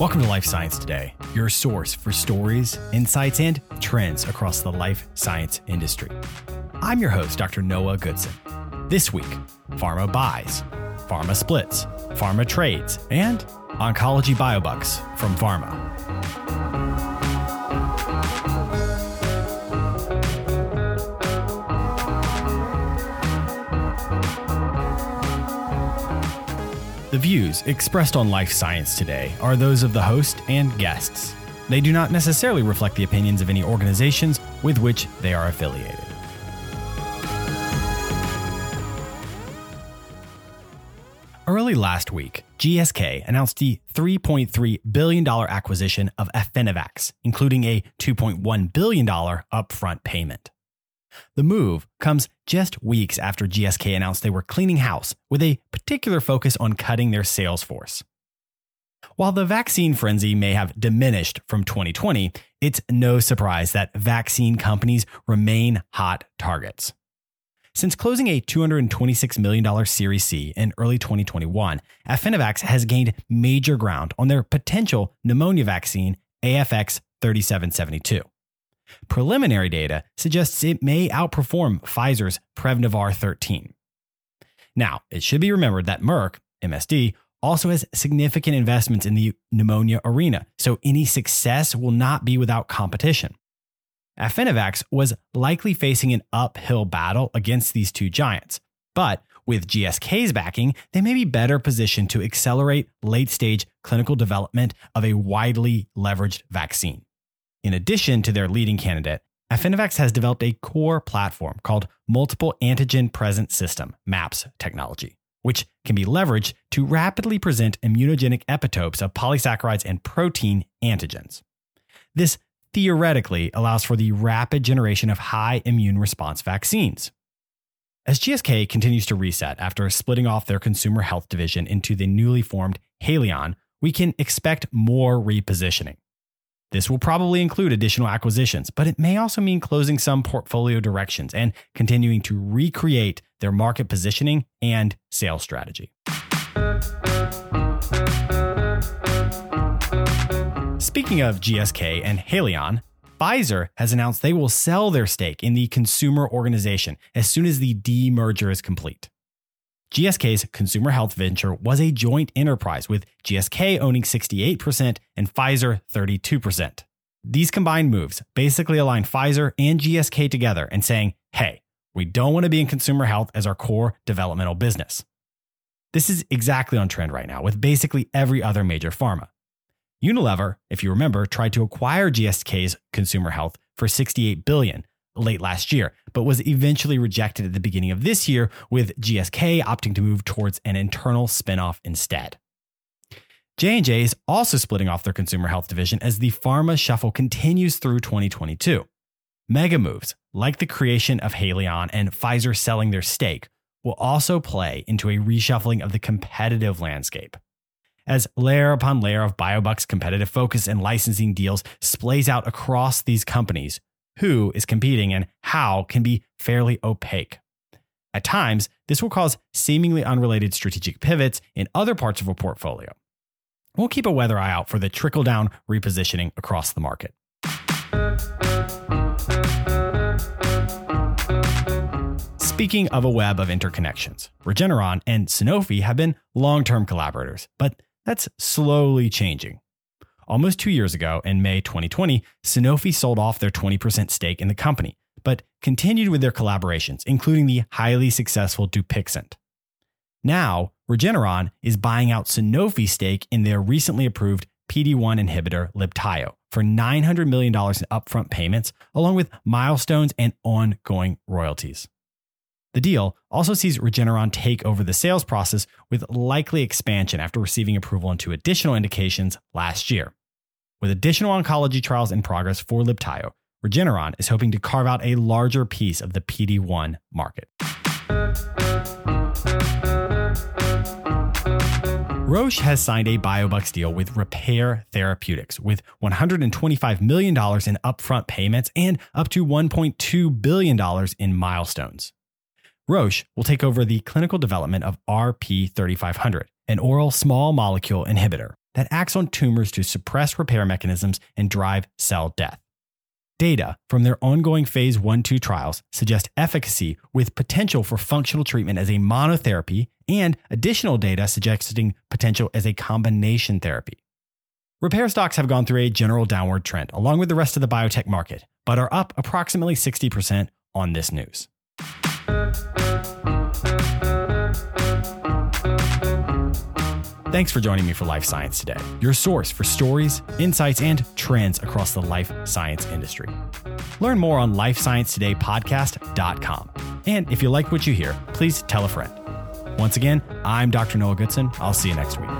Welcome to Life Science Today, your source for stories, insights, and trends across the life science industry. I'm your host, Dr. Noah Goodson. This week, pharma buys, pharma splits, pharma trades, and oncology biobucks from pharma. The views expressed on Life Science today are those of the host and guests. They do not necessarily reflect the opinions of any organizations with which they are affiliated. Early last week, GSK announced the $3.3 billion acquisition of Affinivax, including a $2.1 billion upfront payment. The move comes just weeks after GSK announced they were cleaning house with a particular focus on cutting their sales force. While the vaccine frenzy may have diminished from 2020, it's no surprise that vaccine companies remain hot targets. Since closing a $226 million Series C in early 2021, Affinivax has gained major ground on their potential pneumonia vaccine, AFX 3772. Preliminary data suggests it may outperform Pfizer's Prevnar 13. Now, it should be remembered that Merck, MSD, also has significant investments in the pneumonia arena, so any success will not be without competition. Affinivax was likely facing an uphill battle against these two giants, but with GSK's backing, they may be better positioned to accelerate late stage clinical development of a widely leveraged vaccine. In addition to their leading candidate, Affinivax has developed a core platform called Multiple Antigen Present System, MAPS technology, which can be leveraged to rapidly present immunogenic epitopes of polysaccharides and protein antigens. This theoretically allows for the rapid generation of high immune response vaccines. As GSK continues to reset after splitting off their consumer health division into the newly formed Haleon, we can expect more repositioning. This will probably include additional acquisitions, but it may also mean closing some portfolio directions and continuing to recreate their market positioning and sales strategy. Speaking of GSK and Haleon, Pfizer has announced they will sell their stake in the consumer organization as soon as the demerger is complete. GSK's consumer health venture was a joint enterprise with GSK owning 68% and Pfizer 32%. These combined moves basically align Pfizer and GSK together and saying, hey, we don't want to be in consumer health as our core developmental business. This is exactly on trend right now with basically every other major pharma. Unilever, if you remember, tried to acquire GSK's consumer health for 68 billion late last year, but was eventually rejected at the beginning of this year with GSK opting to move towards an internal spinoff instead. J&J is also splitting off their consumer health division as the pharma shuffle continues through 2022. Mega moves, like the creation of Haleon and Pfizer selling their stake, will also play into a reshuffling of the competitive landscape as layer upon layer of BioBuck's competitive focus and licensing deals splays out across these companies, who is competing and how can be fairly opaque. At times, this will cause seemingly unrelated strategic pivots in other parts of a portfolio. We'll keep a weather eye out for the trickle down repositioning across the market. Speaking of a web of interconnections, Regeneron and Sanofi have been long term collaborators, but that's slowly changing. Almost two years ago, in May 2020, Sanofi sold off their 20% stake in the company, but continued with their collaborations, including the highly successful Dupixent. Now, Regeneron is buying out Sanofi's stake in their recently approved PD1 inhibitor Libtayo for $900 million in upfront payments, along with milestones and ongoing royalties. The deal also sees Regeneron take over the sales process with likely expansion after receiving approval into additional indications last year. With additional oncology trials in progress for Libtayo, Regeneron is hoping to carve out a larger piece of the PD1 market. Roche has signed a biobucks deal with Repare Therapeutics with $125 million in upfront payments and up to $1.2 billion in milestones. Roche will take over the clinical development of RP3500, an oral small molecule inhibitor. That acts on tumors to suppress repair mechanisms and drive cell death. Data from their ongoing phase 1 2 trials suggest efficacy with potential for functional treatment as a monotherapy and additional data suggesting potential as a combination therapy. Repare stocks have gone through a general downward trend along with the rest of the biotech market, but are up approximately 60% on this news. Thanks for joining me for Life Science Today, your source for stories, insights, and trends across the life science industry. Learn more on lifesciencetodaypodcast.com. And if you like what you hear, please tell a friend. Once again, I'm Dr. Noah Goodson. I'll see you next week.